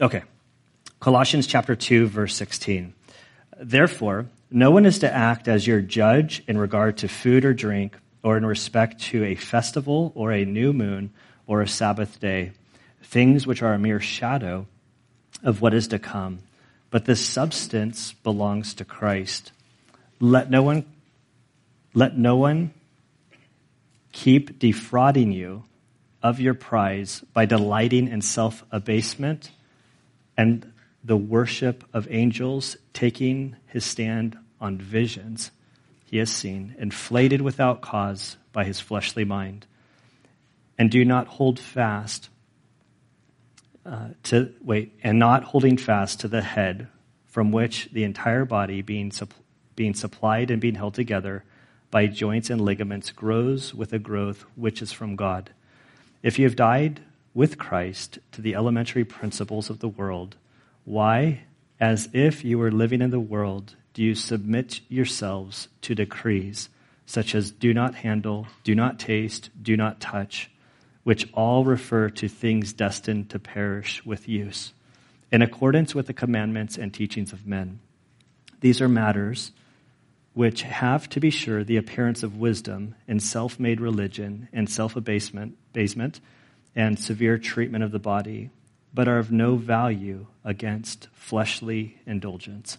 Okay. Colossians chapter 2, verse 16. Therefore, no one is to act as your judge in regard to food or drink, or in respect to a festival, or a new moon, or a Sabbath day, things which are a mere shadow of what is to come. But the substance belongs to Christ. Let no one, let no one keep defrauding you of your prize by delighting in self abasement and the worship of angels, taking his stand on visions he has seen, inflated without cause by his fleshly mind. And do not hold fast uh, to, wait, and not holding fast to the head, from which the entire body, being, being supplied and being held together by joints and ligaments, grows with a growth which is from God. If you have died with Christ to the elementary principles of the world, why, as if you were living in the world, do you submit yourselves to decrees such as do not handle, do not taste, do not touch, which all refer to things destined to perish with use, in accordance with the commandments and teachings of men? These are matters which have, to be sure, the appearance of wisdom in self made religion and self abasement and severe treatment of the body but are of no value against fleshly indulgence.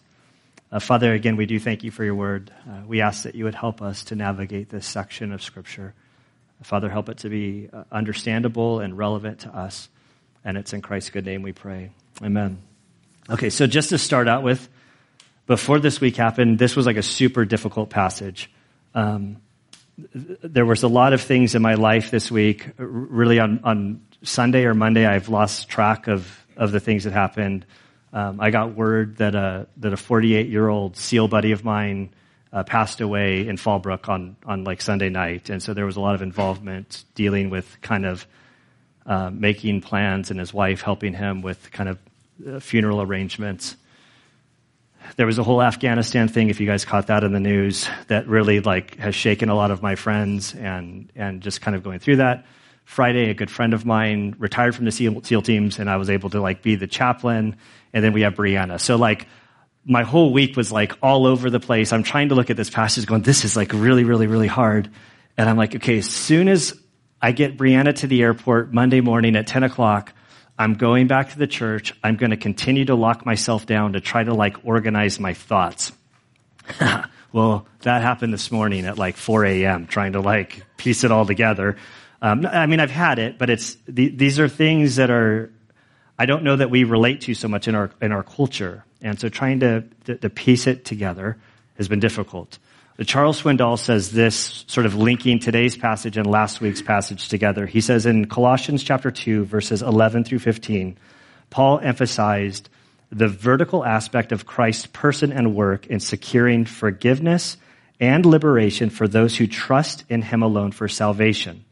Uh, Father, again, we do thank you for your word. Uh, we ask that you would help us to navigate this section of Scripture. Father, help it to be uh, understandable and relevant to us. And it's in Christ's good name we pray. Amen. Okay, so just to start out with, before this week happened, this was like a super difficult passage. Um, there was a lot of things in my life this week, really on, on Sunday or Monday, I've lost track of, of the things that happened. Um, I got word that a, that a 48 year old SEAL buddy of mine uh, passed away in Fallbrook on, on like Sunday night. And so there was a lot of involvement dealing with kind of uh, making plans and his wife helping him with kind of uh, funeral arrangements. There was a whole Afghanistan thing, if you guys caught that in the news, that really like has shaken a lot of my friends and, and just kind of going through that. Friday, a good friend of mine retired from the SEAL, SEAL teams, and I was able to like be the chaplain. And then we have Brianna. So like my whole week was like all over the place. I'm trying to look at this passage going, this is like really, really, really hard. And I'm like, okay, as soon as I get Brianna to the airport Monday morning at 10 o'clock, I'm going back to the church. I'm going to continue to lock myself down to try to like organize my thoughts. well, that happened this morning at like 4 a.m., trying to like piece it all together. Um, I mean, I've had it, but it's these are things that are I don't know that we relate to so much in our in our culture, and so trying to to, to piece it together has been difficult. Charles Swindoll says this, sort of linking today's passage and last week's passage together. He says in Colossians chapter 2, verses 11 through 15, Paul emphasized the vertical aspect of Christ's person and work in securing forgiveness and liberation for those who trust in him alone for salvation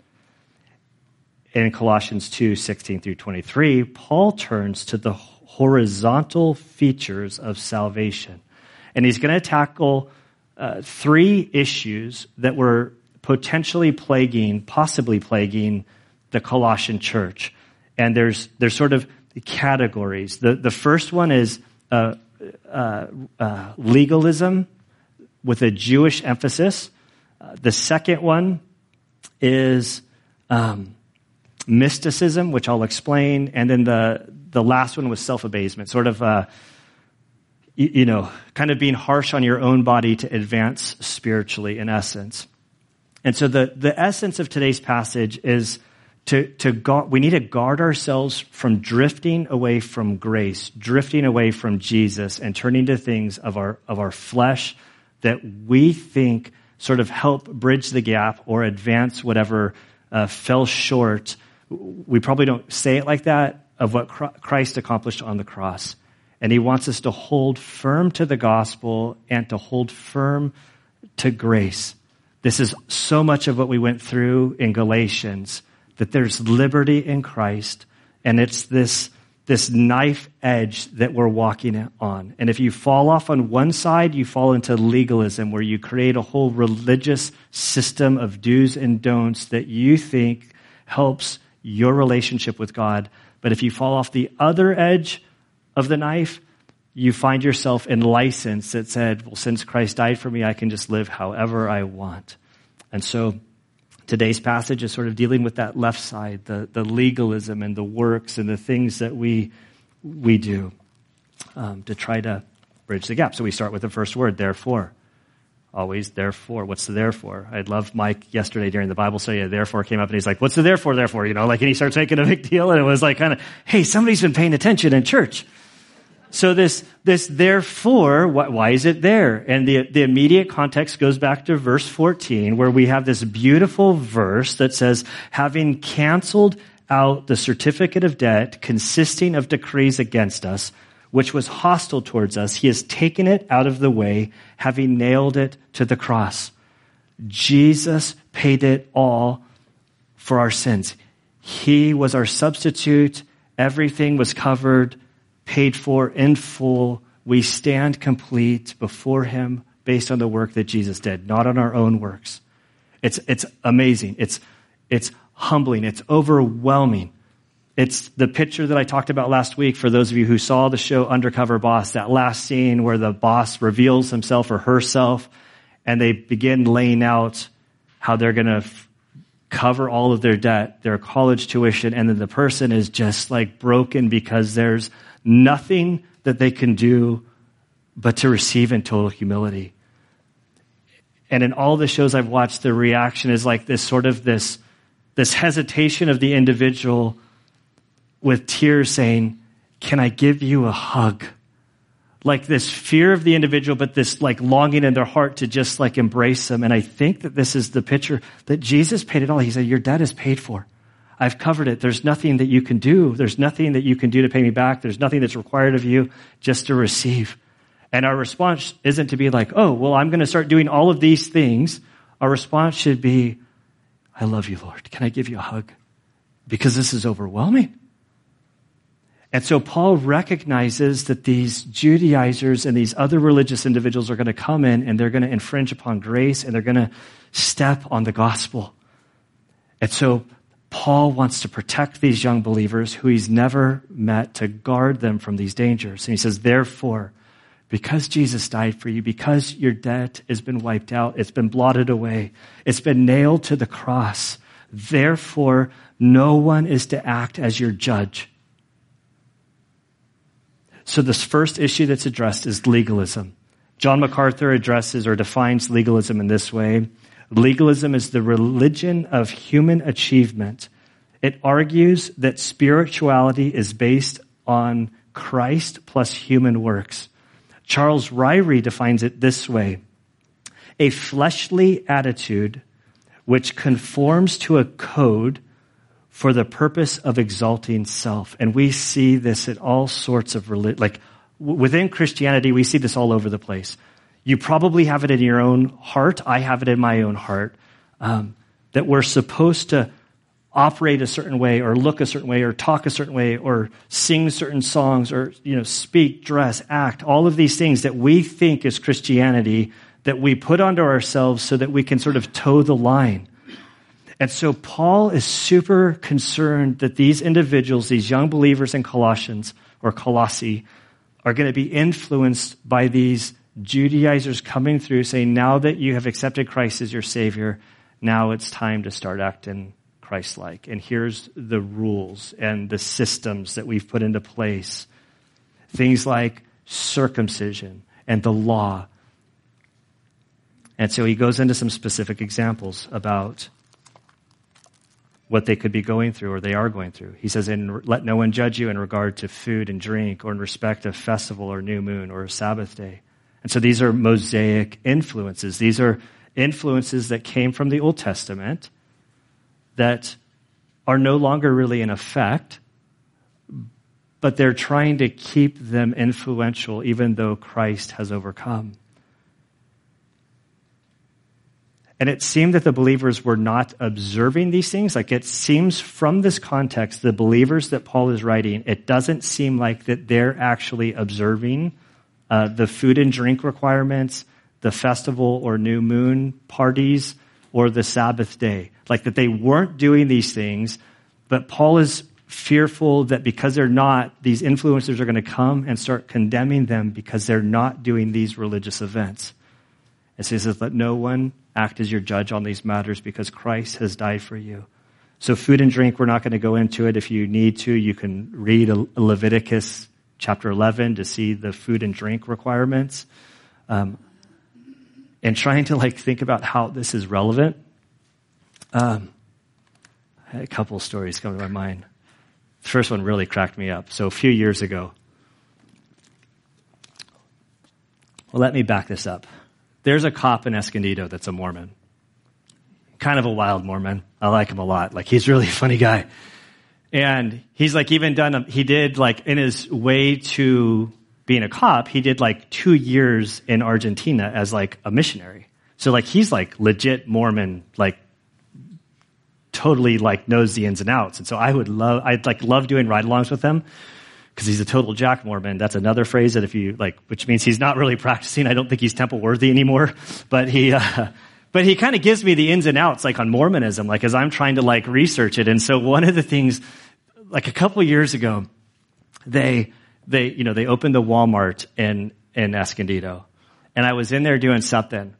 in Colossians 2 16 through 23, Paul turns to the horizontal features of salvation. And he's going to tackle uh, three issues that were potentially plaguing, possibly plaguing the Colossian church. And there's, there's sort of categories. The, the first one is uh, uh, uh legalism with a Jewish emphasis. Uh, the second one is um, mysticism, which I'll explain, and then the the last one was self abasement, sort of. You, you know, kind of being harsh on your own body to advance spiritually, in essence. And so, the the essence of today's passage is to, to guard, we need to guard ourselves from drifting away from grace, drifting away from Jesus, and turning to things of our, of our flesh that we think sort of help bridge the gap or advance whatever uh, fell short we probably don't say it like that, of what Christ accomplished on the cross. And he wants us to hold firm to the gospel and to hold firm to grace. This is so much of what we went through in Galatians, that there's liberty in Christ, and it's this, this knife edge that we're walking on. And if you fall off on one side, you fall into legalism, where you create a whole religious system of do's and don'ts that you think helps your relationship with God. But if you fall off the other edge of the knife, you find yourself in license that said, well, since Christ died for me, I can just live however I want. And so today's passage is sort of dealing with that left side, the, the legalism and the works and the things that we, we do um, to try to bridge the gap. So we start with the first word, therefore. Always therefore. What's the therefore? I love Mike yesterday during the Bible study. Therefore came up and he's like, what's the therefore, therefore? You know, like, and he starts making a big deal and it was like kind of, hey, somebody's been paying attention in church. So this, this therefore, why is it there? And the, the immediate context goes back to verse 14 where we have this beautiful verse that says, having canceled out the certificate of debt consisting of decrees against us, which was hostile towards us, he has taken it out of the way, having nailed it to the cross. Jesus paid it all for our sins. He was our substitute. Everything was covered paid for in full. We stand complete before Him based on the work that Jesus did, not on our own works. It's, it's amazing. It's, it's humbling. It's overwhelming. It's the picture that I talked about last week for those of you who saw the show Undercover Boss, that last scene where the boss reveals himself or herself and they begin laying out how they're going to f- cover all of their debt, their college tuition, and then the person is just like broken because there's nothing that they can do but to receive in total humility. And in all the shows I've watched, the reaction is like this sort of this, this hesitation of the individual with tears saying, Can I give you a hug? Like this fear of the individual, but this like longing in their heart to just like embrace them. And I think that this is the picture that Jesus paid it all. He said, Your debt is paid for. I've covered it. There's nothing that you can do. There's nothing that you can do to pay me back. There's nothing that's required of you just to receive. And our response isn't to be like, oh, well, I'm going to start doing all of these things. Our response should be, I love you, Lord. Can I give you a hug? Because this is overwhelming. And so Paul recognizes that these Judaizers and these other religious individuals are going to come in and they're going to infringe upon grace and they're going to step on the gospel. And so Paul wants to protect these young believers who he's never met to guard them from these dangers. And he says, therefore, because Jesus died for you, because your debt has been wiped out, it's been blotted away, it's been nailed to the cross, therefore, no one is to act as your judge. So this first issue that's addressed is legalism. John MacArthur addresses or defines legalism in this way. Legalism is the religion of human achievement. It argues that spirituality is based on Christ plus human works. Charles Ryrie defines it this way a fleshly attitude which conforms to a code for the purpose of exalting self. And we see this at all sorts of. Like within Christianity, we see this all over the place. You probably have it in your own heart. I have it in my own heart. Um, that we're supposed to operate a certain way or look a certain way or talk a certain way or sing certain songs or you know speak dress act all of these things that we think is christianity that we put onto ourselves so that we can sort of toe the line and so paul is super concerned that these individuals these young believers in colossians or colossae are going to be influenced by these Judaizers coming through saying, now that you have accepted Christ as your Savior, now it's time to start acting Christ like. And here's the rules and the systems that we've put into place. Things like circumcision and the law. And so he goes into some specific examples about what they could be going through or they are going through. He says, and let no one judge you in regard to food and drink or in respect of festival or new moon or a Sabbath day and so these are Mosaic influences. These are influences that came from the Old Testament that are no longer really in effect, but they're trying to keep them influential even though Christ has overcome. And it seemed that the believers were not observing these things. Like it seems from this context, the believers that Paul is writing, it doesn't seem like that they're actually observing uh, the food and drink requirements, the festival or new moon parties, or the Sabbath day. Like that they weren't doing these things, but Paul is fearful that because they're not, these influencers are going to come and start condemning them because they're not doing these religious events. And he says, let no one act as your judge on these matters because Christ has died for you. So food and drink, we're not going to go into it. If you need to, you can read Leviticus chapter 11 to see the food and drink requirements. Um, and trying to like think about how this is relevant. Um, a couple stories come to my mind. The first one really cracked me up. So a few years ago, well, let me back this up. There's a cop in Escondido that's a Mormon. Kind of a wild Mormon. I like him a lot. Like, he's really a funny guy. And he's like even done, a, he did like in his way to being a cop, he did like two years in Argentina as like a missionary. So like he's like legit Mormon, like totally like knows the ins and outs. And so I would love, I'd like love doing ride alongs with him because he's a total Jack Mormon. That's another phrase that if you like, which means he's not really practicing. I don't think he's temple worthy anymore, but he, uh, but he kind of gives me the ins and outs like on Mormonism, like as I'm trying to like research it. And so one of the things, like a couple years ago, they, they, you know, they opened the Walmart in, in Escondido and I was in there doing something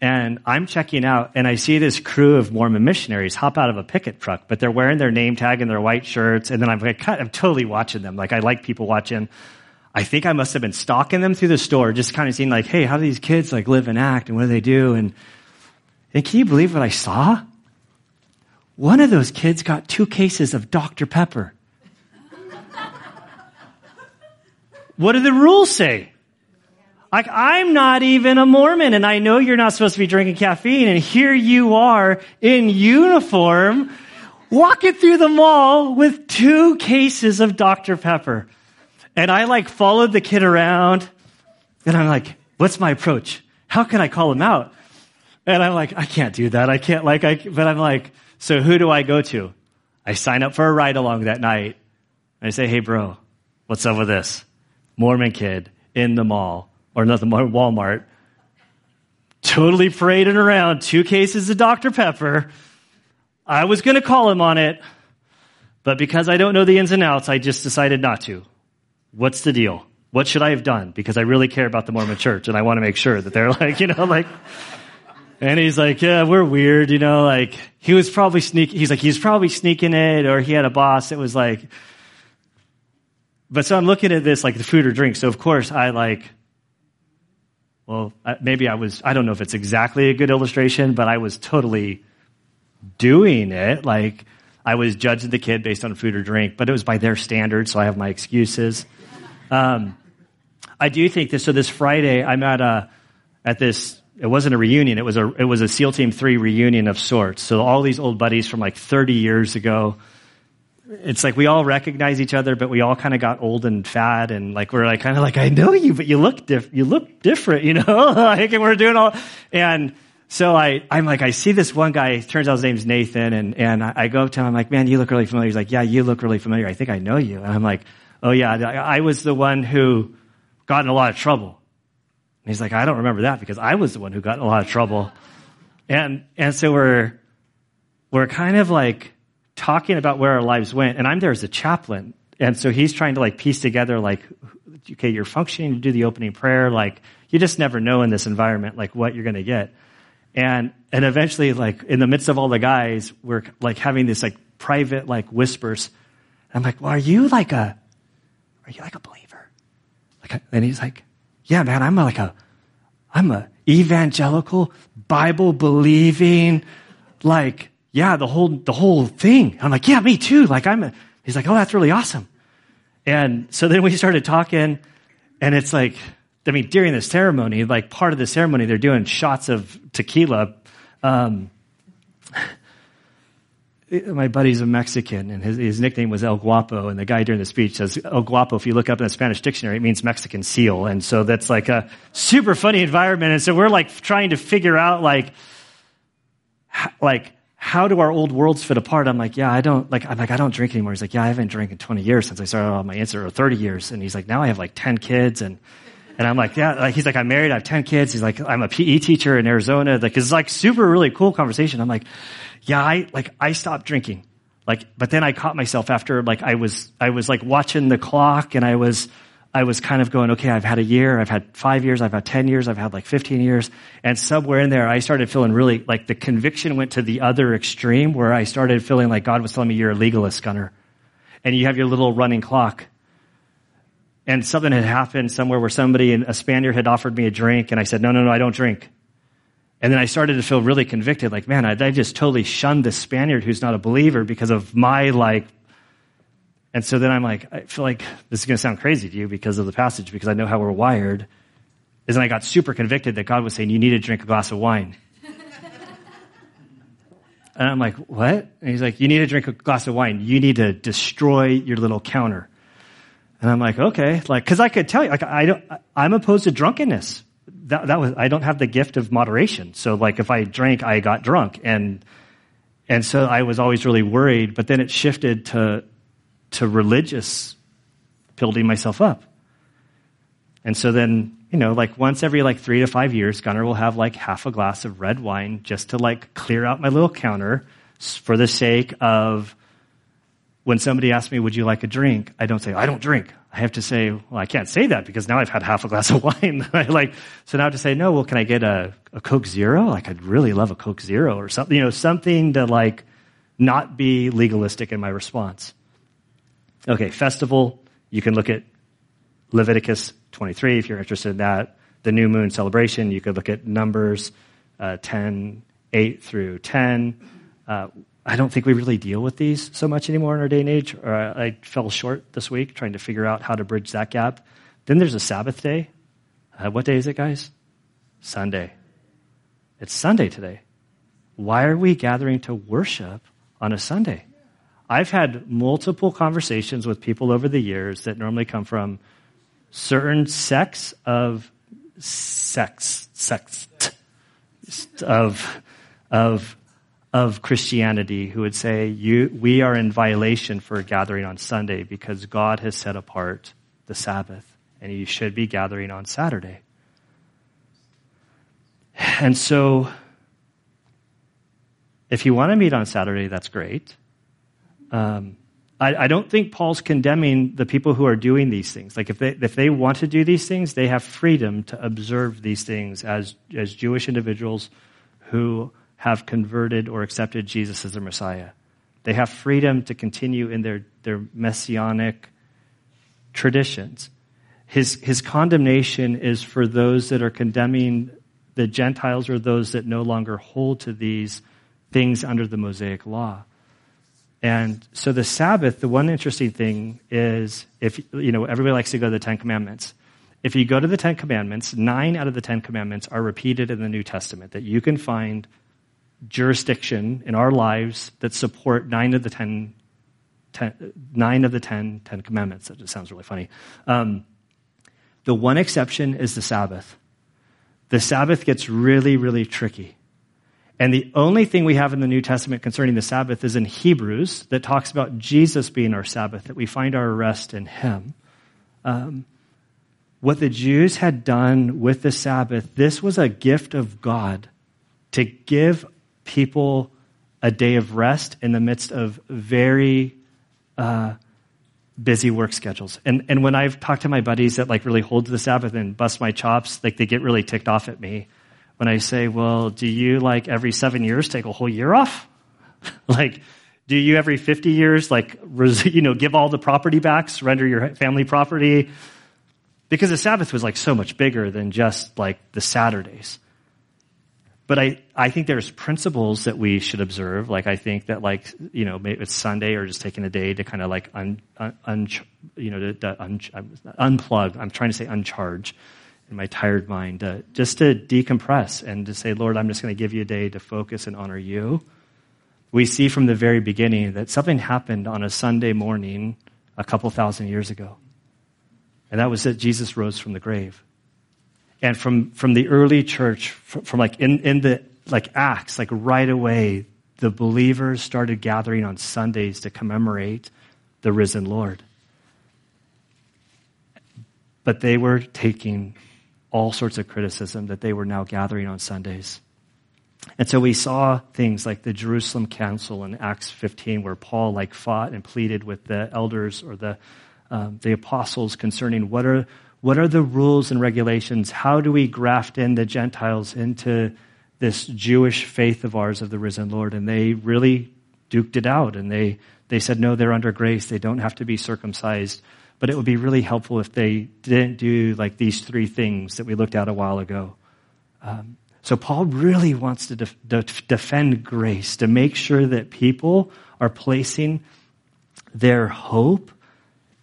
and I'm checking out and I see this crew of Mormon missionaries hop out of a picket truck, but they're wearing their name tag and their white shirts. And then I'm like, I'm totally watching them. Like I like people watching. I think I must have been stalking them through the store, just kind of seeing like, hey, how do these kids like live and act and what do they do? And, and can you believe what I saw? One of those kids got two cases of Dr. Pepper. what do the rules say? Like, I'm not even a Mormon and I know you're not supposed to be drinking caffeine and here you are in uniform walking through the mall with two cases of Dr. Pepper. And I like followed the kid around and I'm like, what's my approach? How can I call him out? And I'm like, I can't do that. I can't like, I, but I'm like, so who do I go to? I sign up for a ride along that night. And I say, hey bro, what's up with this? Mormon kid in the mall or not the Walmart, totally parading around two cases of Dr. Pepper. I was going to call him on it, but because I don't know the ins and outs, I just decided not to. What's the deal? What should I have done? Because I really care about the Mormon church and I want to make sure that they're like, you know, like, and he's like, yeah, we're weird, you know, like, he was probably sneaking, he's like, he's probably sneaking it, or he had a boss that was like, but so I'm looking at this like the food or drink. So of course I like well, maybe I was, I don't know if it's exactly a good illustration, but I was totally doing it. Like, I was judging the kid based on food or drink, but it was by their standards, so I have my excuses. Um, I do think this, so this Friday, I'm at a, at this, it wasn't a reunion, it was a, it was a SEAL Team 3 reunion of sorts. So all these old buddies from like 30 years ago, it's like we all recognize each other, but we all kind of got old and fat, and like we're like kind of like I know you, but you look diff- you look different, you know. like and we're doing all, and so I I'm like I see this one guy. Turns out his name's Nathan, and and I go up to him. I'm like, man, you look really familiar. He's like, yeah, you look really familiar. I think I know you. And I'm like, oh yeah, I was the one who got in a lot of trouble. And he's like, I don't remember that because I was the one who got in a lot of trouble. And and so we're we're kind of like talking about where our lives went, and I'm there as a chaplain. And so he's trying to like piece together like, okay, you're functioning to do the opening prayer. Like you just never know in this environment, like what you're going to get. And, and eventually like in the midst of all the guys, we're like having this like private like whispers. I'm like, well, are you like a, are you like a believer? Like, and he's like, yeah, man, I'm like a, I'm a evangelical Bible believing, like yeah, the whole, the whole thing. I'm like, yeah, me too. Like I'm, a, he's like, oh, that's really awesome. And so then we started talking and it's like, I mean, during the ceremony, like part of the ceremony, they're doing shots of tequila. Um, Uh, my buddy's a Mexican, and his, his, nickname was El Guapo. And the guy during the speech says, El Guapo, if you look up in the Spanish dictionary, it means Mexican seal. And so that's like a super funny environment. And so we're like trying to figure out, like, like, how do our old worlds fit apart? I'm like, yeah, I don't like, I'm like, I don't drink anymore. He's like, yeah, I haven't drank in 20 years since I started on my answer or 30 years. And he's like, now I have like 10 kids. And, and I'm like, yeah, like, he's like, I'm married. I have 10 kids. He's like, I'm a PE teacher in Arizona. Like, it's like super really cool conversation. I'm like, yeah, I, like, I stopped drinking. Like, but then I caught myself after like I was, I was like watching the clock and I was, I was kind of going, okay, I've had a year, I've had five years, I've had 10 years, I've had like 15 years. And somewhere in there, I started feeling really like the conviction went to the other extreme where I started feeling like God was telling me you're a legalist, Gunner. And you have your little running clock. And something had happened somewhere where somebody, a Spaniard had offered me a drink and I said, no, no, no, I don't drink. And then I started to feel really convicted, like, man, I, I just totally shunned this Spaniard who's not a believer because of my like and so then I'm like, I feel like this is going to sound crazy to you because of the passage, because I know how we're wired. Is then I got super convicted that God was saying, you need to drink a glass of wine. and I'm like, what? And he's like, you need to drink a glass of wine. You need to destroy your little counter. And I'm like, okay, like, cause I could tell you, like, I don't, I'm opposed to drunkenness. That, that was, I don't have the gift of moderation. So like, if I drank, I got drunk. And, and so I was always really worried, but then it shifted to, to religious building myself up. And so then, you know, like once every like three to five years, Gunner will have like half a glass of red wine just to like clear out my little counter for the sake of when somebody asks me, would you like a drink? I don't say, I don't drink. I have to say, well, I can't say that because now I've had half a glass of wine. like, so now to say, no, well, can I get a, a Coke Zero? Like, I'd really love a Coke Zero or something, you know, something to like not be legalistic in my response. Okay, festival. You can look at Leviticus 23 if you're interested in that. The new moon celebration. You could look at Numbers uh, 10, 8 through 10. Uh, I don't think we really deal with these so much anymore in our day and age. Or I, I fell short this week trying to figure out how to bridge that gap. Then there's a Sabbath day. Uh, what day is it, guys? Sunday. It's Sunday today. Why are we gathering to worship on a Sunday? I've had multiple conversations with people over the years that normally come from certain sects of sex, sex of, of, of Christianity who would say, you, we are in violation for gathering on Sunday because God has set apart the Sabbath and you should be gathering on Saturday. And so, if you want to meet on Saturday, that's great. Um, I, I, don't think Paul's condemning the people who are doing these things. Like if they if they want to do these things, they have freedom to observe these things as as Jewish individuals who have converted or accepted Jesus as their Messiah. They have freedom to continue in their, their messianic traditions. His, his condemnation is for those that are condemning the Gentiles or those that no longer hold to these things under the Mosaic law. And so the Sabbath, the one interesting thing is if, you know, everybody likes to go to the Ten Commandments. If you go to the Ten Commandments, nine out of the Ten Commandments are repeated in the New Testament, that you can find jurisdiction in our lives that support nine of the ten, ten nine of the ten, ten Commandments. That just sounds really funny. Um, the one exception is the Sabbath. The Sabbath gets really, really tricky. And the only thing we have in the New Testament concerning the Sabbath is in Hebrews that talks about Jesus being our Sabbath, that we find our rest in Him. Um, what the Jews had done with the Sabbath, this was a gift of God to give people a day of rest in the midst of very uh, busy work schedules. And, and when I've talked to my buddies that like really hold the Sabbath and bust my chops, like they get really ticked off at me when I say, well, do you like every seven years take a whole year off? like, do you every 50 years, like, you know, give all the property back, surrender your family property? Because the Sabbath was like so much bigger than just like the Saturdays. But I, I think there's principles that we should observe. Like, I think that like, you know, maybe it's Sunday or just taking a day to kind of like un, un, un you know, to, to un, unplug. I'm trying to say uncharge in my tired mind, uh, just to decompress and to say, Lord, I'm just going to give you a day to focus and honor you. We see from the very beginning that something happened on a Sunday morning a couple thousand years ago. And that was that Jesus rose from the grave. And from, from the early church, from, from like in, in the like Acts, like right away, the believers started gathering on Sundays to commemorate the risen Lord. But they were taking all sorts of criticism that they were now gathering on Sundays. And so we saw things like the Jerusalem Council in Acts 15, where Paul like fought and pleaded with the elders or the um, the apostles concerning what are what are the rules and regulations? How do we graft in the Gentiles into this Jewish faith of ours of the risen Lord? And they really duked it out, and they they said no, they're under grace. They don't have to be circumcised. But it would be really helpful if they didn't do like these three things that we looked at a while ago. Um, so Paul really wants to def- def- defend grace, to make sure that people are placing their hope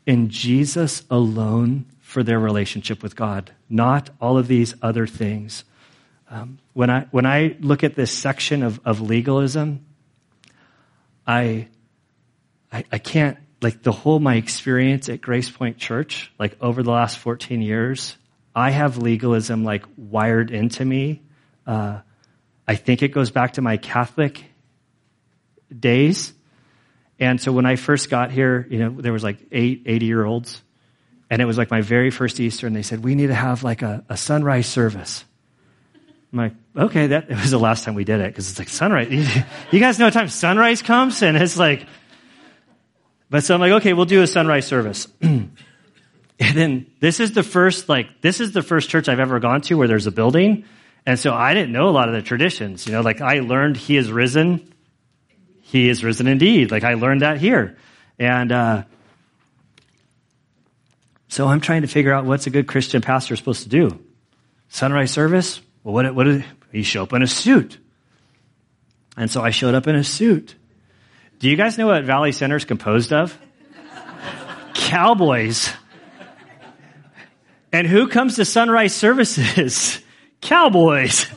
in Jesus alone for their relationship with God, not all of these other things. Um, when I when I look at this section of, of legalism, I, I I can't like the whole my experience at Grace Point Church, like over the last 14 years, I have legalism like wired into me uh, I think it goes back to my Catholic days. And so when I first got here, you know, there was like eight 80 year olds. And it was like my very first Easter, and they said, We need to have like a, a sunrise service. I'm like, okay, that it was the last time we did it because it's like sunrise. you guys know what time sunrise comes? And it's like, but so I'm like, okay, we'll do a sunrise service. and then this is the first, like, this is the first church I've ever gone to where there's a building and so I didn't know a lot of the traditions. You know, like I learned he is risen. He is risen indeed. Like I learned that here. And uh, so I'm trying to figure out what's a good Christian pastor supposed to do. Sunrise service? Well, what, what he show up in a suit? And so I showed up in a suit. Do you guys know what Valley Center is composed of? Cowboys. And who comes to sunrise services? cowboys.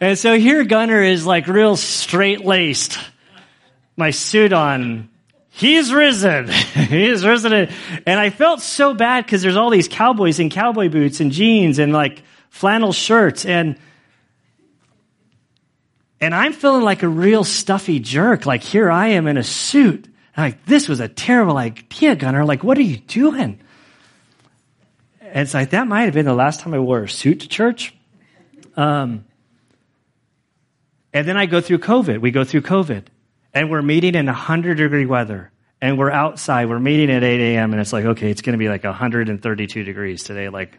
And so here Gunner is like real straight laced. My suit on. He's risen. He's risen. And I felt so bad because there's all these cowboys in cowboy boots and jeans and like flannel shirts and and I'm feeling like a real stuffy jerk. Like here I am in a suit. Like, this was a terrible idea, Gunner. Like, what are you doing? And it's like, that might have been the last time I wore a suit to church. Um, and then I go through COVID. We go through COVID. And we're meeting in 100 degree weather. And we're outside. We're meeting at 8 a.m. And it's like, okay, it's going to be like 132 degrees today. Like,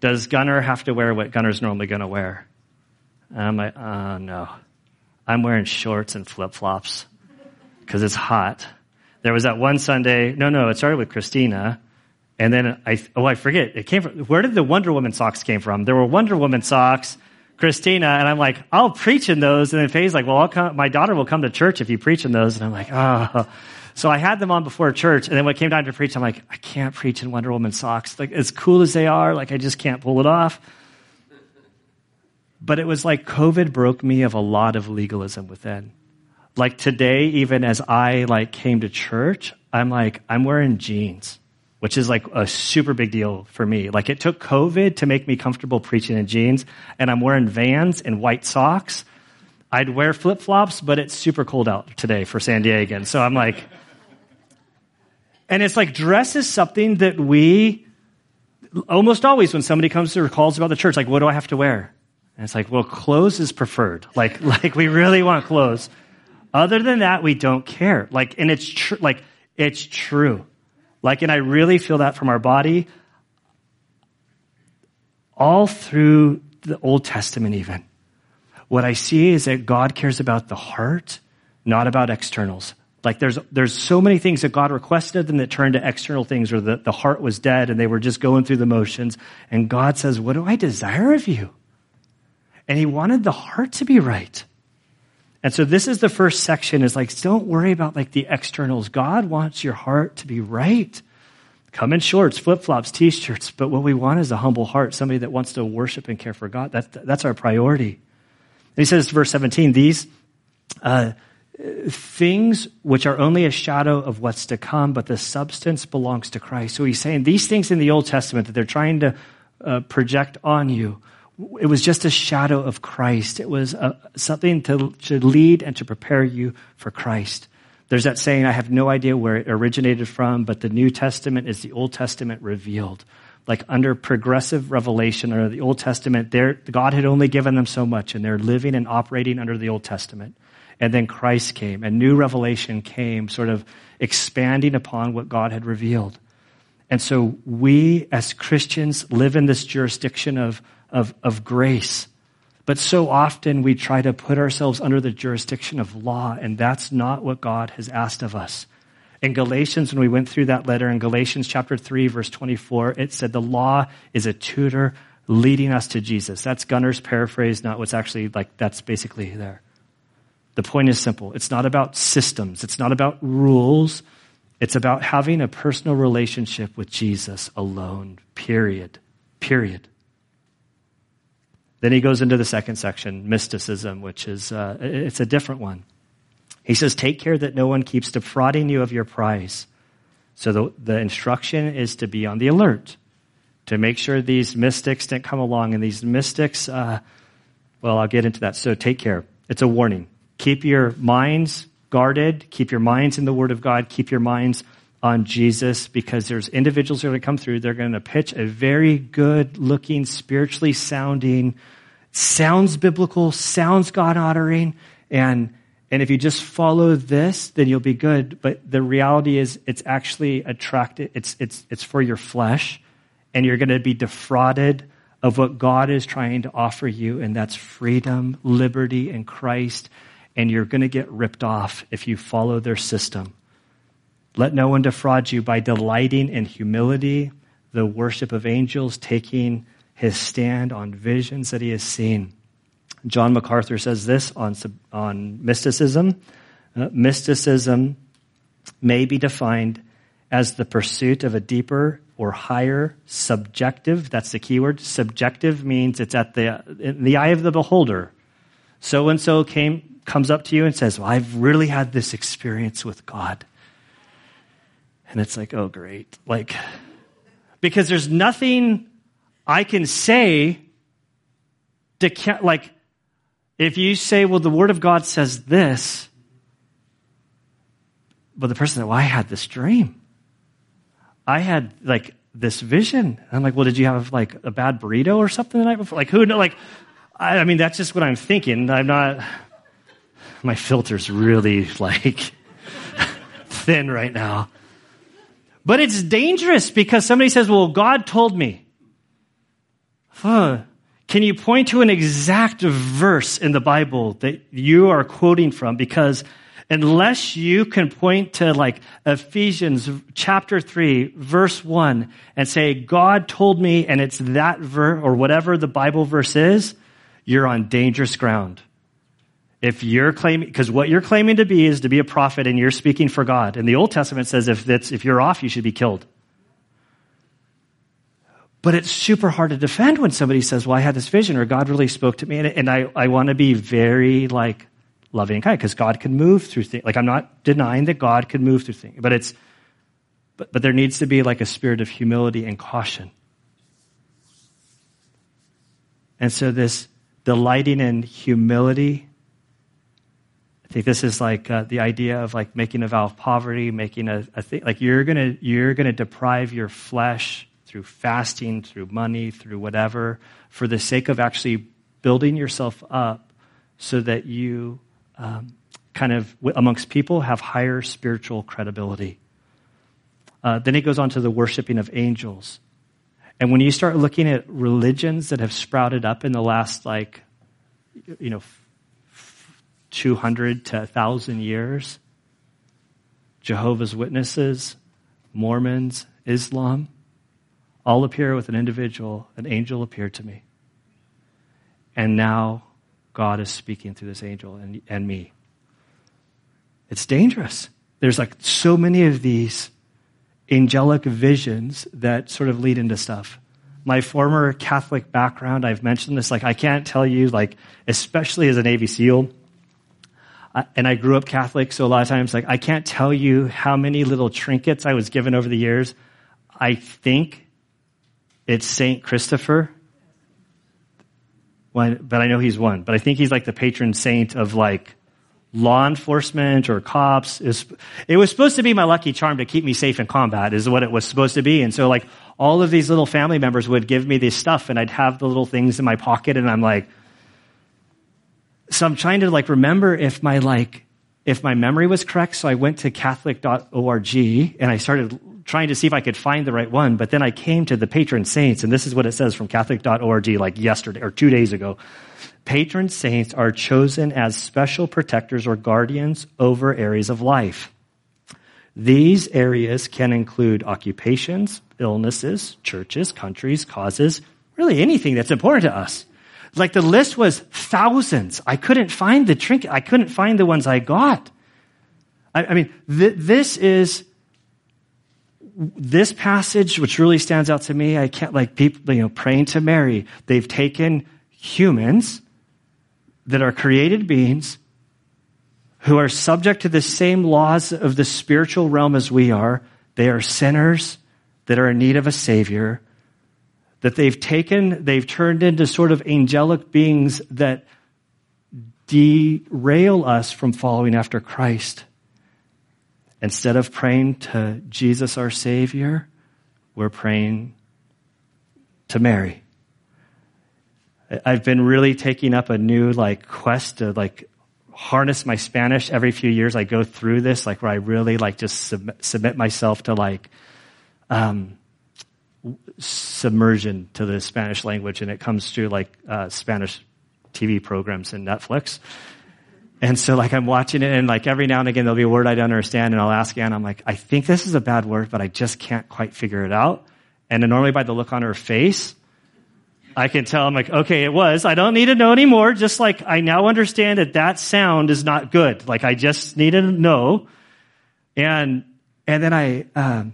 does Gunner have to wear what Gunner's normally going to wear? And I'm like, oh, uh, no. I'm wearing shorts and flip flops because it's hot. There was that one Sunday. No, no, it started with Christina. And then I, oh, I forget. It came from, where did the Wonder Woman socks came from? There were Wonder Woman socks, Christina, and I'm like, I'll preach in those. And then Faye's like, well, I'll come, my daughter will come to church if you preach in those. And I'm like, oh. So I had them on before church. And then when it came time to preach, I'm like, I can't preach in Wonder Woman socks. Like, as cool as they are, like, I just can't pull it off. But it was like COVID broke me of a lot of legalism within. Like today, even as I like came to church, I'm like, I'm wearing jeans which is like a super big deal for me. Like it took COVID to make me comfortable preaching in jeans, and I'm wearing vans and white socks. I'd wear flip flops, but it's super cold out today for San Diego. So I'm like, and it's like dress is something that we almost always when somebody comes to or calls about the church, like, what do I have to wear? And it's like, well, clothes is preferred. Like, like we really want clothes. Other than that, we don't care. Like, and it's true. Like, it's true. Like, and I really feel that from our body all through the Old Testament, even. What I see is that God cares about the heart, not about externals. Like there's, there's so many things that God requested them that turned to external things or the, the heart was dead and they were just going through the motions. And God says, what do I desire of you? And he wanted the heart to be right. And so this is the first section is like, don't worry about like the externals. God wants your heart to be right. Come in shorts, flip flops, t shirts, but what we want is a humble heart, somebody that wants to worship and care for God. That, that's our priority. And he says, verse 17, these uh, things which are only a shadow of what's to come, but the substance belongs to Christ. So he's saying these things in the Old Testament that they're trying to uh, project on you it was just a shadow of Christ. It was a, uh, something to, to lead and to prepare you for Christ. There's that saying, I have no idea where it originated from, but the New Testament is the Old Testament revealed. like under progressive revelation under the Old Testament, God had only given them so much and they're living and operating under the Old Testament. And then Christ came and new revelation came, sort of expanding upon what God had revealed. And so we as Christians live in this jurisdiction of, of, of grace. But so often we try to put ourselves under the jurisdiction of law, and that's not what God has asked of us. In Galatians, when we went through that letter in Galatians chapter 3, verse 24, it said the law is a tutor leading us to Jesus. That's Gunner's paraphrase, not what's actually like, that's basically there. The point is simple. It's not about systems. It's not about rules. It's about having a personal relationship with Jesus alone, period. Period. Then he goes into the second section, mysticism, which is, uh, it's a different one. He says, Take care that no one keeps defrauding you of your prize. So the, the instruction is to be on the alert, to make sure these mystics don't come along. And these mystics, uh, well, I'll get into that. So take care. It's a warning. Keep your minds guarded, keep your minds in the Word of God, keep your minds on Jesus because there's individuals who are going to come through. They're going to pitch a very good looking, spiritually sounding, sounds biblical, sounds God honoring, and and if you just follow this, then you'll be good. But the reality is it's actually attracted, it's, it's, it's for your flesh, and you're going to be defrauded of what God is trying to offer you, and that's freedom, liberty in Christ, and you're going to get ripped off if you follow their system. Let no one defraud you by delighting in humility, the worship of angels, taking his stand on visions that he has seen. John MacArthur says this on, on mysticism. Uh, mysticism may be defined as the pursuit of a deeper or higher subjective, that's the key word. Subjective means it's at the, in the eye of the beholder. So and so came, comes up to you and says, well, I've really had this experience with God. And it's like, oh, great. Like, because there's nothing I can say to, like, if you say, well, the Word of God says this, but the person said, well, I had this dream. I had like this vision. I'm like, well, did you have like a bad burrito or something the night before? Like, who, like, I, I mean, that's just what I'm thinking. I'm not, my filter's really like thin right now. But it's dangerous because somebody says, well, God told me. Huh. Can you point to an exact verse in the Bible that you are quoting from? Because unless you can point to like Ephesians chapter 3, verse 1, and say, God told me, and it's that verse, or whatever the Bible verse is, you're on dangerous ground. If you're claiming, because what you're claiming to be is to be a prophet and you're speaking for God. And the Old Testament says if, if you're off, you should be killed. But it's super hard to defend when somebody says, well, I had this vision or God really spoke to me. And, and I, I want to be very like loving and kind because God can move through things. Like I'm not denying that God can move through things, but it's, but, but there needs to be like a spirit of humility and caution. And so this delighting in humility, I think this is like uh, the idea of like making a vow of poverty, making a, a thing, like you're gonna, you're gonna deprive your flesh through fasting, through money, through whatever, for the sake of actually building yourself up so that you um, kind of, amongst people, have higher spiritual credibility. Uh, then he goes on to the worshiping of angels. And when you start looking at religions that have sprouted up in the last, like, you know, 200 to 1,000 years, Jehovah's Witnesses, Mormons, Islam, all appear with an individual, an angel appeared to me. And now God is speaking through this angel and, and me. It's dangerous. There's like so many of these angelic visions that sort of lead into stuff. My former Catholic background, I've mentioned this, like I can't tell you, like, especially as a Navy SEAL, and I grew up Catholic, so a lot of times, like, I can't tell you how many little trinkets I was given over the years. I think it's Saint Christopher. But I know he's one. But I think he's like the patron saint of like law enforcement or cops. It was supposed to be my lucky charm to keep me safe in combat, is what it was supposed to be. And so, like, all of these little family members would give me this stuff and I'd have the little things in my pocket and I'm like, so I'm trying to like remember if my like, if my memory was correct. So I went to catholic.org and I started trying to see if I could find the right one. But then I came to the patron saints and this is what it says from catholic.org like yesterday or two days ago. Patron saints are chosen as special protectors or guardians over areas of life. These areas can include occupations, illnesses, churches, countries, causes, really anything that's important to us. Like the list was thousands. I couldn't find the trinket. I couldn't find the ones I got. I, I mean, th- this is this passage, which really stands out to me. I can't like people, you know, praying to Mary. They've taken humans that are created beings who are subject to the same laws of the spiritual realm as we are. They are sinners that are in need of a savior, that they've taken, they've turned into sort of angelic beings that derail us from following after Christ. Instead of praying to Jesus our Savior, we're praying to Mary. I've been really taking up a new like quest to like harness my Spanish every few years. I go through this, like where I really like just submit, myself to like, um, submersion to the Spanish language, and it comes through like uh, Spanish TV programs and Netflix. And so, like, I'm watching it, and like every now and again, there'll be a word I don't understand, and I'll ask Anne. I'm like, I think this is a bad word, but I just can't quite figure it out. And then normally, by the look on her face, I can tell I'm like, okay, it was. I don't need to know anymore. Just like I now understand that that sound is not good. Like I just need to know. And, and then I, um,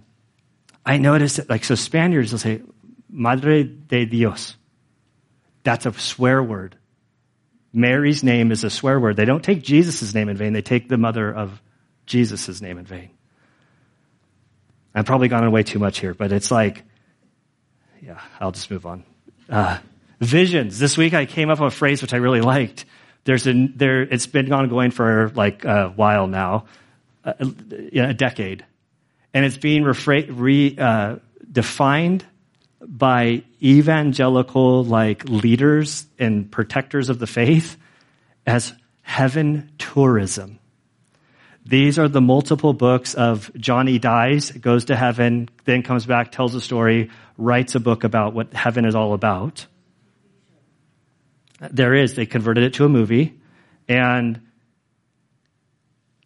I noticed that like, so Spaniards will say, Madre de Dios. That's a swear word. Mary's name is a swear word. They don't take Jesus' name in vain. They take the mother of Jesus' name in vain. I've probably gone away too much here, but it's like, yeah, I'll just move on. Uh, visions. This week I came up with a phrase which I really liked. There's a, there, it's been ongoing for like a while now, a, a decade. And it's being refra- re, uh, defined by evangelical like leaders and protectors of the faith as heaven tourism. These are the multiple books of Johnny dies, goes to heaven, then comes back, tells a story, writes a book about what heaven is all about. There is. They converted it to a movie. And,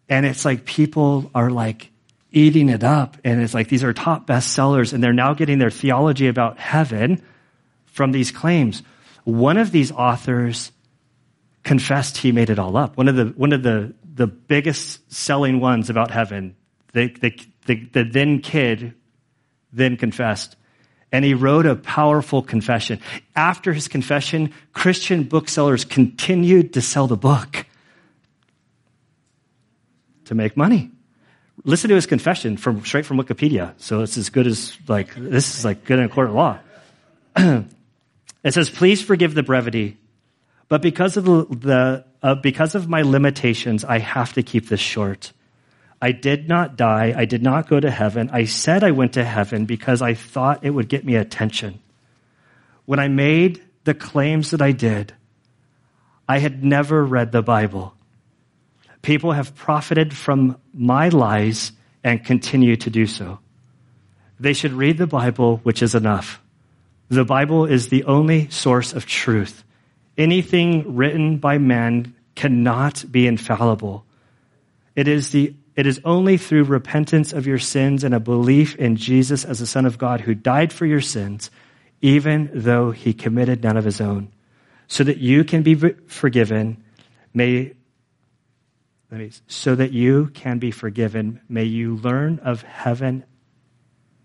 and it's like people are like eating it up. And it's like these are top bestsellers and they're now getting their theology about heaven from these claims. One of these authors confessed he made it all up. One of the, one of the, the biggest selling ones about heaven, the, the, the, the then kid then confessed and he wrote a powerful confession. After his confession, Christian booksellers continued to sell the book to make money. Listen to his confession from straight from Wikipedia. So it's as good as like this is like good in a court of law. it says, "Please forgive the brevity, but because of the, the uh, because of my limitations, I have to keep this short." I did not die. I did not go to heaven. I said I went to heaven because I thought it would get me attention. When I made the claims that I did, I had never read the Bible. People have profited from my lies and continue to do so. They should read the Bible, which is enough. The Bible is the only source of truth. Anything written by man cannot be infallible. It is the it is only through repentance of your sins and a belief in Jesus as the Son of God who died for your sins, even though he committed none of his own, so that you can be forgiven. May, so that you can be forgiven, may you learn of heaven.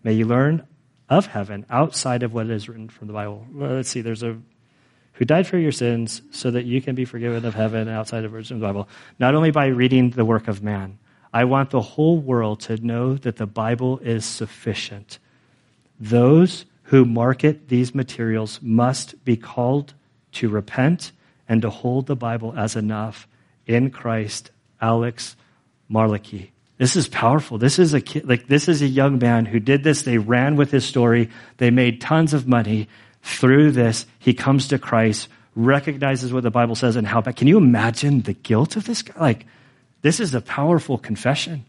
May you learn of heaven outside of what is written from the Bible. Well, let's see, there's a who died for your sins so that you can be forgiven of heaven outside of the Bible, not only by reading the work of man, I want the whole world to know that the Bible is sufficient. Those who market these materials must be called to repent and to hold the Bible as enough in Christ. Alex Malarkey. This is powerful. This is a kid, like this is a young man who did this. They ran with his story. They made tons of money through this. He comes to Christ, recognizes what the Bible says and how bad. Can you imagine the guilt of this guy? Like, this is a powerful confession.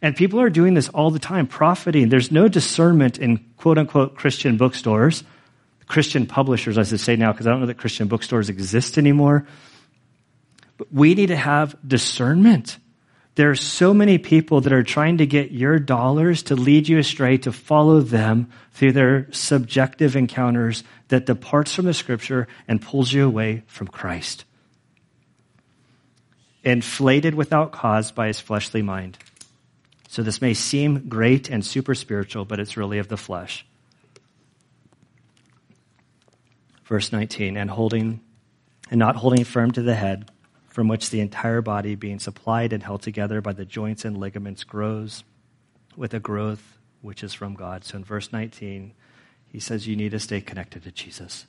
And people are doing this all the time, profiting. There's no discernment in quote unquote Christian bookstores, Christian publishers, I should say now, because I don't know that Christian bookstores exist anymore. We need to have discernment. There are so many people that are trying to get your dollars to lead you astray, to follow them through their subjective encounters that departs from the scripture and pulls you away from Christ. Inflated without cause by his fleshly mind. So this may seem great and super spiritual, but it's really of the flesh. Verse 19, and holding and not holding firm to the head from which the entire body, being supplied and held together by the joints and ligaments, grows with a growth which is from God. So in verse 19, he says you need to stay connected to Jesus.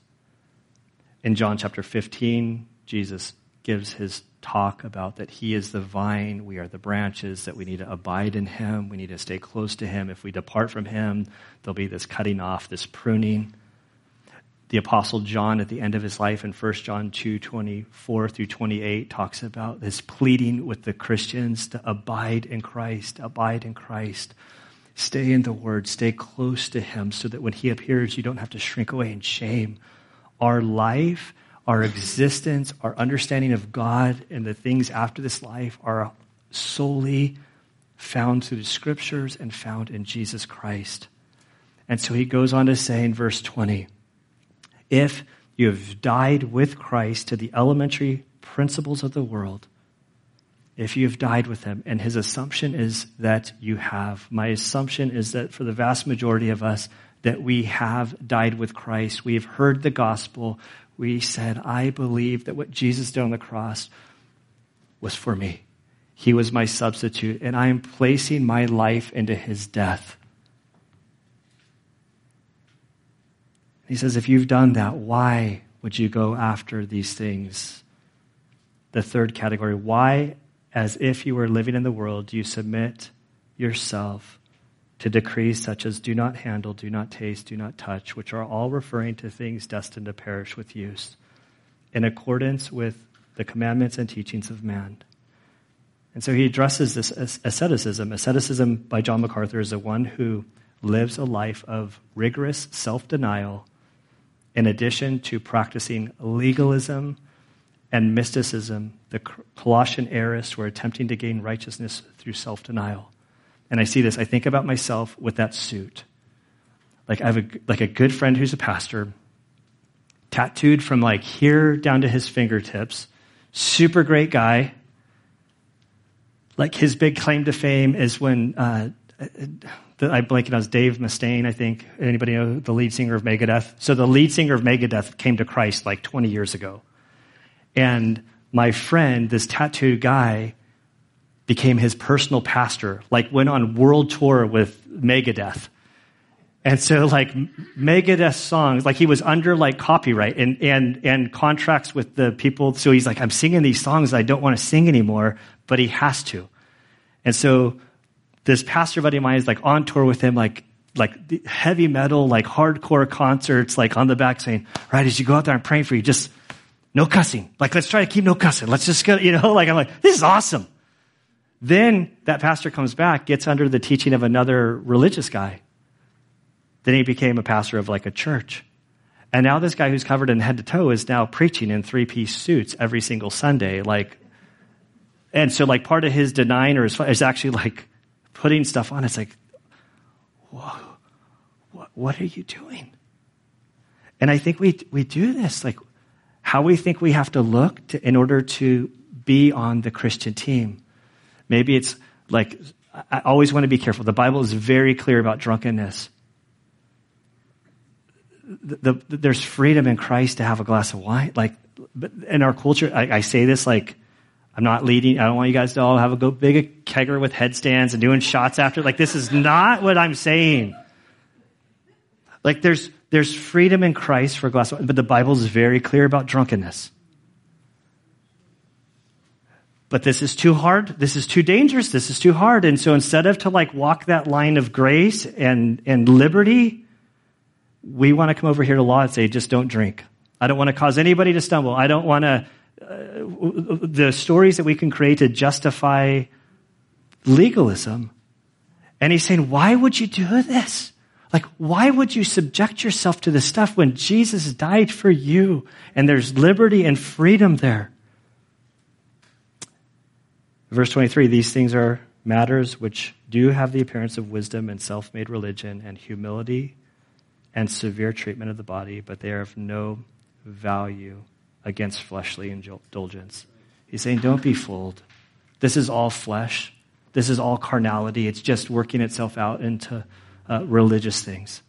In John chapter 15, Jesus gives his talk about that he is the vine, we are the branches, that we need to abide in him, we need to stay close to him. If we depart from him, there'll be this cutting off, this pruning the apostle John at the end of his life in 1 John 2, 24 through 28 talks about this pleading with the Christians to abide in Christ, abide in Christ. Stay in the word, stay close to him so that when he appears, you don't have to shrink away in shame. Our life, our existence, our understanding of God and the things after this life are solely found through the scriptures and found in Jesus Christ. And so he goes on to say in verse 20, if you have died with Christ to the elementary principles of the world, if you have died with him, and his assumption is that you have. My assumption is that for the vast majority of us, that we have died with Christ. We have heard the gospel. We said, I believe that what Jesus did on the cross was for me. He was my substitute, and I am placing my life into his death. He says, if you've done that, why would you go after these things? The third category, why, as if you were living in the world, do you submit yourself to decrees such as do not handle, do not taste, do not touch, which are all referring to things destined to perish with use, in accordance with the commandments and teachings of man. And so he addresses this asceticism. Asceticism by John MacArthur is the one who lives a life of rigorous self denial in addition to practicing legalism and mysticism, the Colossian heiress were attempting to gain righteousness through self denial. And I see this, I think about myself with that suit. Like I have a, like a good friend who's a pastor, tattooed from like here down to his fingertips, super great guy. Like his big claim to fame is when uh, the, I blank it was Dave Mustaine, I think. Anybody know the lead singer of Megadeth? So the lead singer of Megadeth came to Christ like 20 years ago. And my friend, this tattooed guy, became his personal pastor, like went on world tour with Megadeth. And so like Megadeth songs, like he was under like copyright and, and, and contracts with the people. So he's like, I'm singing these songs I don't want to sing anymore, but he has to. And so this pastor buddy of mine is like on tour with him, like like heavy metal, like hardcore concerts, like on the back saying, right, as you go out there, I'm praying for you, just no cussing. Like, let's try to keep no cussing. Let's just go, you know, like, I'm like, this is awesome. Then that pastor comes back, gets under the teaching of another religious guy. Then he became a pastor of like a church. And now this guy who's covered in head to toe is now preaching in three piece suits every single Sunday. Like, and so like part of his denying or his, is actually like, putting stuff on. It's like, whoa, what, what are you doing? And I think we, we do this, like how we think we have to look to, in order to be on the Christian team. Maybe it's like, I always want to be careful. The Bible is very clear about drunkenness. The, the, there's freedom in Christ to have a glass of wine. Like, but in our culture, I, I say this like, I'm not leading. I don't want you guys to all have a go big kegger with headstands and doing shots after. Like this is not what I'm saying. Like there's there's freedom in Christ for glass wine, but the Bible is very clear about drunkenness. but this is too hard. This is too dangerous. This is too hard. And so instead of to like walk that line of grace and, and liberty, we want to come over here to law and say, just don't drink. I don't want to cause anybody to stumble. I don't want to, uh, the stories that we can create to justify legalism. And he's saying, why would you do this? Like, why would you subject yourself to this stuff when Jesus died for you and there's liberty and freedom there? Verse 23 These things are matters which do have the appearance of wisdom and self made religion and humility and severe treatment of the body, but they are of no value against fleshly indulgence. He's saying, Don't be fooled. This is all flesh. This is all carnality. It's just working itself out into uh, religious things.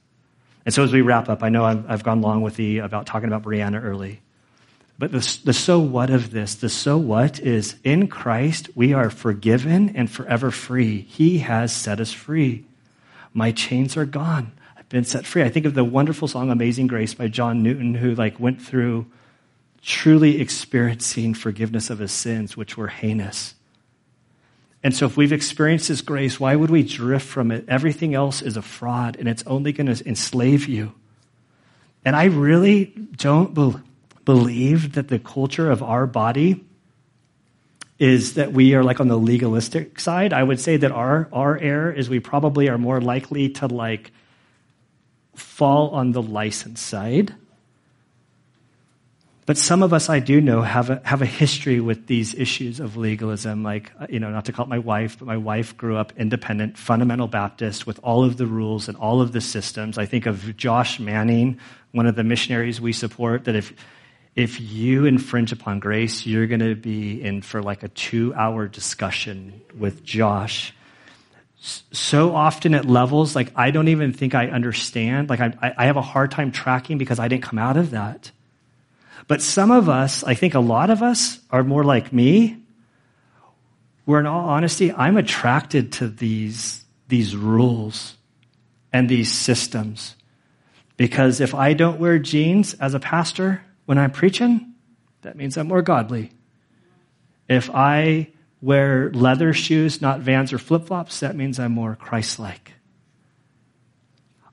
And so, as we wrap up, I know I've, I've gone long with the about talking about Brianna early. But the, the so what of this, the so what is in Christ, we are forgiven and forever free. He has set us free. My chains are gone. I've been set free. I think of the wonderful song Amazing Grace by John Newton, who like went through truly experiencing forgiveness of his sins, which were heinous. And so, if we've experienced His grace, why would we drift from it? Everything else is a fraud, and it's only going to enslave you. And I really don't believe believe that the culture of our body is that we are like on the legalistic side. I would say that our, our error is we probably are more likely to like fall on the license side. But some of us I do know have a, have a history with these issues of legalism. Like, uh, you know, not to call it my wife, but my wife grew up independent, fundamental Baptist with all of the rules and all of the systems. I think of Josh Manning, one of the missionaries we support, that if, if you infringe upon grace, you're going to be in for like a two hour discussion with Josh. So often at levels, like I don't even think I understand. Like I, I have a hard time tracking because I didn't come out of that. But some of us, I think a lot of us are more like me, where in all honesty, I'm attracted to these, these rules and these systems. Because if I don't wear jeans as a pastor, when I'm preaching, that means I'm more godly. If I wear leather shoes, not vans or flip flops, that means I'm more Christ like.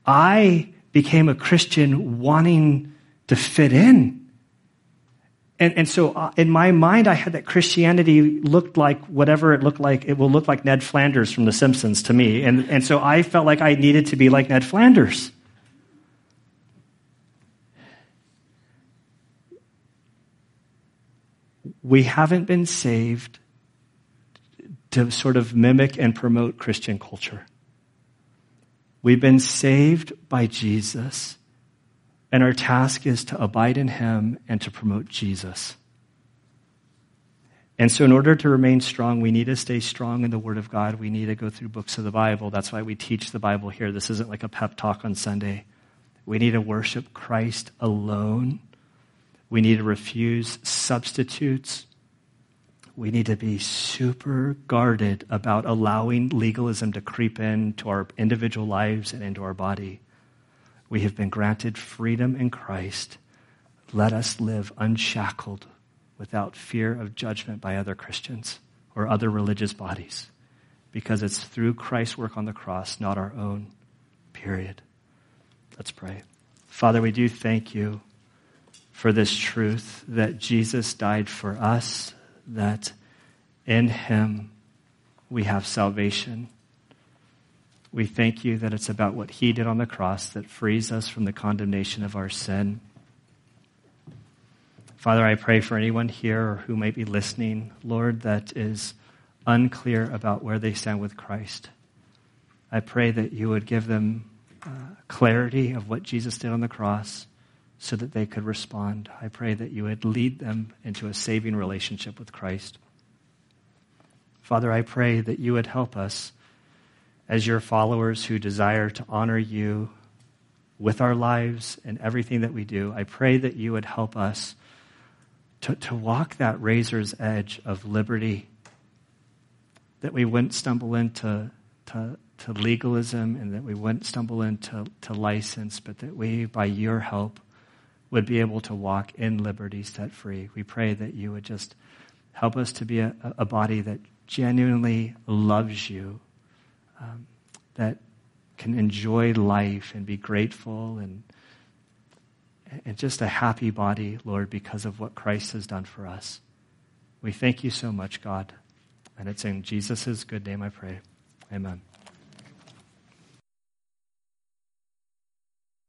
I became a Christian wanting to fit in. And, and so uh, in my mind, I had that Christianity looked like whatever it looked like. It will look like Ned Flanders from The Simpsons to me. And, and so I felt like I needed to be like Ned Flanders. we haven't been saved to sort of mimic and promote Christian culture. We've been saved by Jesus, and our task is to abide in Him and to promote Jesus. And so, in order to remain strong, we need to stay strong in the Word of God. We need to go through books of the Bible. That's why we teach the Bible here. This isn't like a pep talk on Sunday. We need to worship Christ alone we need to refuse substitutes. We need to be super guarded about allowing legalism to creep into our individual lives and into our body. We have been granted freedom in Christ. Let us live unshackled without fear of judgment by other Christians or other religious bodies because it's through Christ's work on the cross, not our own. Period. Let's pray. Father, we do thank you for this truth that Jesus died for us, that in him we have salvation. We thank you that it's about what he did on the cross that frees us from the condemnation of our sin. Father, I pray for anyone here or who might be listening, Lord, that is unclear about where they stand with Christ. I pray that you would give them uh, clarity of what Jesus did on the cross so that they could respond. I pray that you would lead them into a saving relationship with Christ. Father, I pray that you would help us as your followers who desire to honor you with our lives and everything that we do. I pray that you would help us to, to walk that razor's edge of liberty, that we wouldn't stumble into to, to legalism and that we wouldn't stumble into to license, but that we, by your help, would be able to walk in liberty set free. We pray that you would just Help us to be a, a body that genuinely loves you, um, that can enjoy life and be grateful and, and just a happy body, Lord, because of what Christ has done for us. We thank you so much, God. And it's in Jesus' good name I pray. Amen.